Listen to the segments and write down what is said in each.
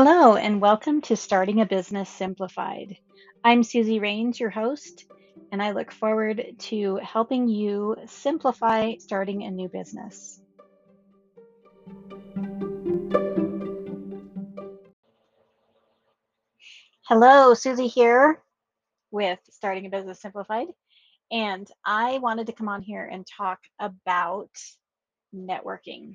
Hello, and welcome to Starting a Business Simplified. I'm Suzy Rains, your host, and I look forward to helping you simplify starting a new business. Hello, Suzy here with Starting a Business Simplified, and I wanted to come on here and talk about networking.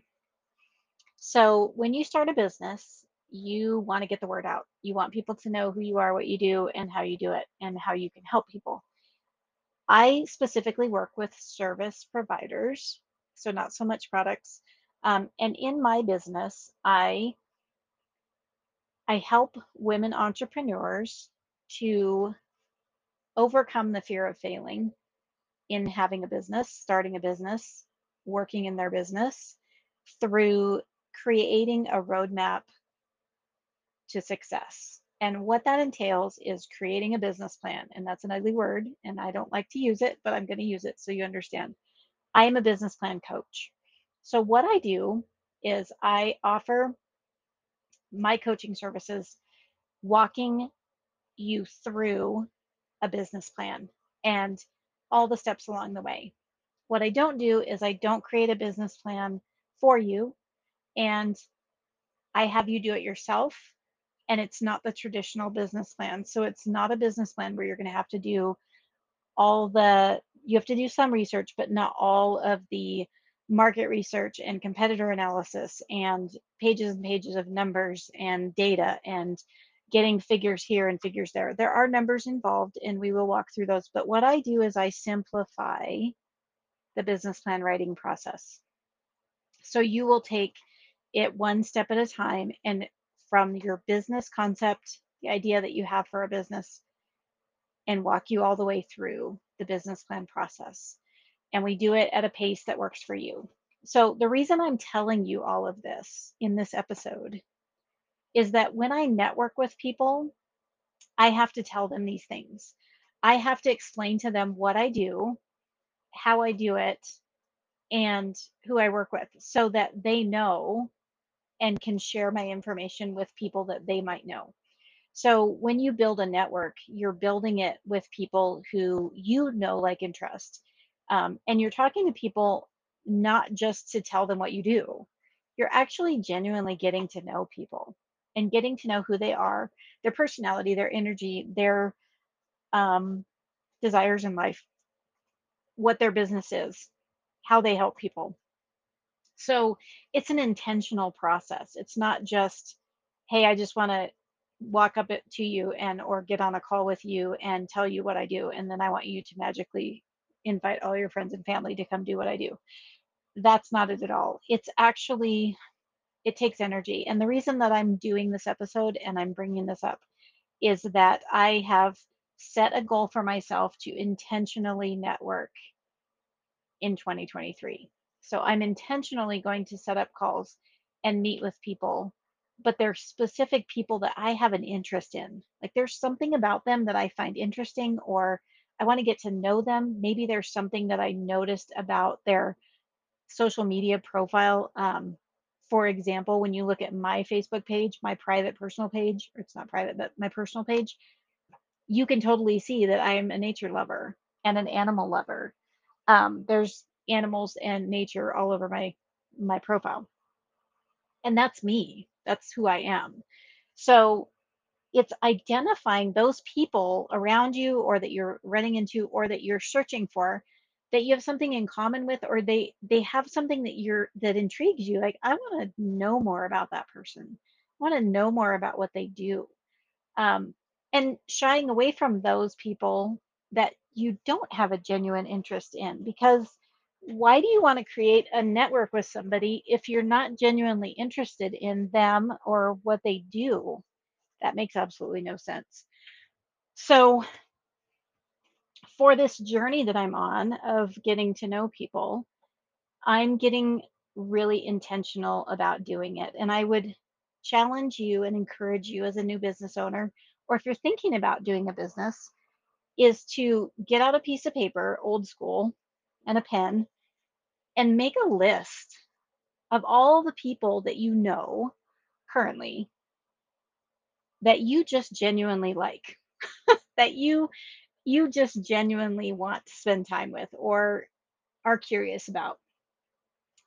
So, when you start a business, you want to get the word out. You want people to know who you are, what you do, and how you do it, and how you can help people. I specifically work with service providers, so not so much products. Um, and in my business, I I help women entrepreneurs to overcome the fear of failing in having a business, starting a business, working in their business through creating a roadmap to success. And what that entails is creating a business plan. And that's an ugly word, and I don't like to use it, but I'm going to use it so you understand. I am a business plan coach. So, what I do is I offer my coaching services, walking you through a business plan and all the steps along the way. What I don't do is I don't create a business plan for you and I have you do it yourself and it's not the traditional business plan. So it's not a business plan where you're going to have to do all the you have to do some research, but not all of the market research and competitor analysis and pages and pages of numbers and data and getting figures here and figures there. There are numbers involved and we will walk through those. But what I do is I simplify the business plan writing process. So you will take it one step at a time and from your business concept, the idea that you have for a business, and walk you all the way through the business plan process. And we do it at a pace that works for you. So, the reason I'm telling you all of this in this episode is that when I network with people, I have to tell them these things. I have to explain to them what I do, how I do it, and who I work with so that they know and can share my information with people that they might know. So when you build a network, you're building it with people who you know, like, and trust. Um, and you're talking to people not just to tell them what you do, you're actually genuinely getting to know people and getting to know who they are, their personality, their energy, their um, desires in life, what their business is, how they help people. So it's an intentional process. It's not just, hey, I just want to walk up to you and or get on a call with you and tell you what I do and then I want you to magically invite all your friends and family to come do what I do. That's not it at all. It's actually it takes energy. And the reason that I'm doing this episode and I'm bringing this up is that I have set a goal for myself to intentionally network in 2023. So I'm intentionally going to set up calls and meet with people, but they're specific people that I have an interest in. Like there's something about them that I find interesting or I want to get to know them. Maybe there's something that I noticed about their social media profile. Um, for example, when you look at my Facebook page, my private personal page, or it's not private, but my personal page, you can totally see that I am a nature lover and an animal lover. Um, there's animals and nature all over my my profile. And that's me. That's who I am. So it's identifying those people around you or that you're running into or that you're searching for that you have something in common with or they they have something that you're that intrigues you like i want to know more about that person i want to know more about what they do um, and shying away from those people that you don't have a genuine interest in because why do you want to create a network with somebody if you're not genuinely interested in them or what they do? That makes absolutely no sense. So, for this journey that I'm on of getting to know people, I'm getting really intentional about doing it. And I would challenge you and encourage you as a new business owner, or if you're thinking about doing a business, is to get out a piece of paper, old school, and a pen, and make a list of all the people that you know currently that you just genuinely like, that you you just genuinely want to spend time with or are curious about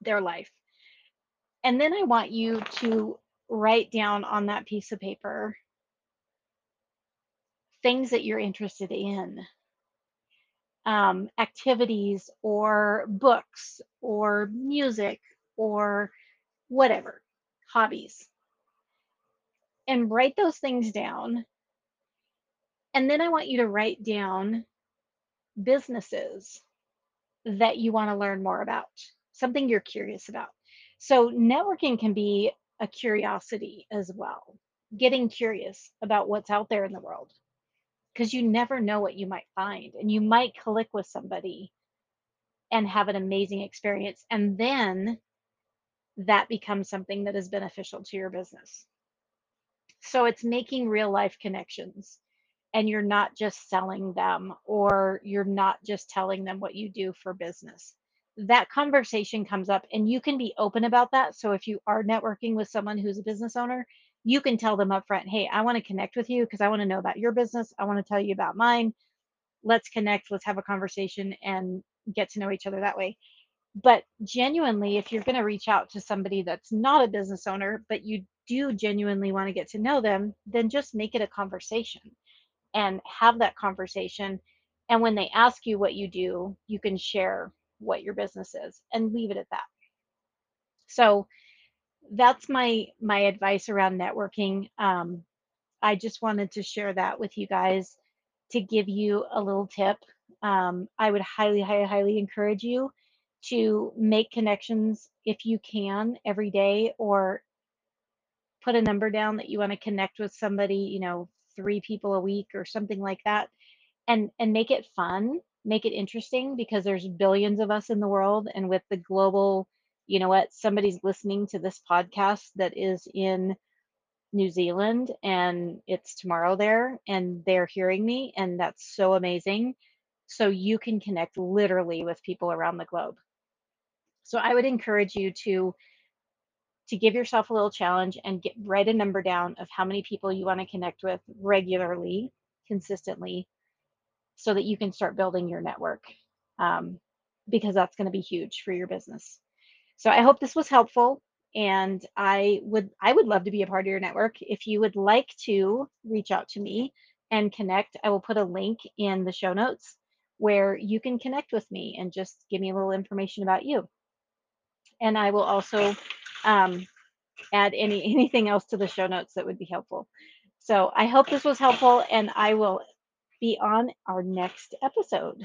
their life. And then I want you to write down on that piece of paper things that you're interested in, um, activities or books or music or whatever, hobbies. And write those things down. And then I want you to write down businesses that you want to learn more about, something you're curious about. So, networking can be a curiosity as well, getting curious about what's out there in the world because you never know what you might find. And you might click with somebody and have an amazing experience. And then that becomes something that is beneficial to your business. So it's making real life connections and you're not just selling them or you're not just telling them what you do for business. That conversation comes up and you can be open about that. So if you are networking with someone who's a business owner, you can tell them up front, hey, I want to connect with you because I want to know about your business. I want to tell you about mine. Let's connect, let's have a conversation and get to know each other that way. But genuinely, if you're going to reach out to somebody that's not a business owner, but you do genuinely want to get to know them, then just make it a conversation and have that conversation. And when they ask you what you do, you can share what your business is and leave it at that. So that's my my advice around networking. Um, I just wanted to share that with you guys to give you a little tip. Um, I would highly, highly, highly encourage you to make connections if you can every day or put a number down that you want to connect with somebody, you know, three people a week or something like that and and make it fun, make it interesting because there's billions of us in the world and with the global, you know what, somebody's listening to this podcast that is in New Zealand and it's tomorrow there and they're hearing me and that's so amazing. So you can connect literally with people around the globe. So I would encourage you to to give yourself a little challenge and get write a number down of how many people you want to connect with regularly, consistently, so that you can start building your network um, because that's going to be huge for your business. So I hope this was helpful and I would I would love to be a part of your network. If you would like to reach out to me and connect, I will put a link in the show notes where you can connect with me and just give me a little information about you. And I will also um, add any anything else to the show notes that would be helpful. So I hope this was helpful, and I will be on our next episode.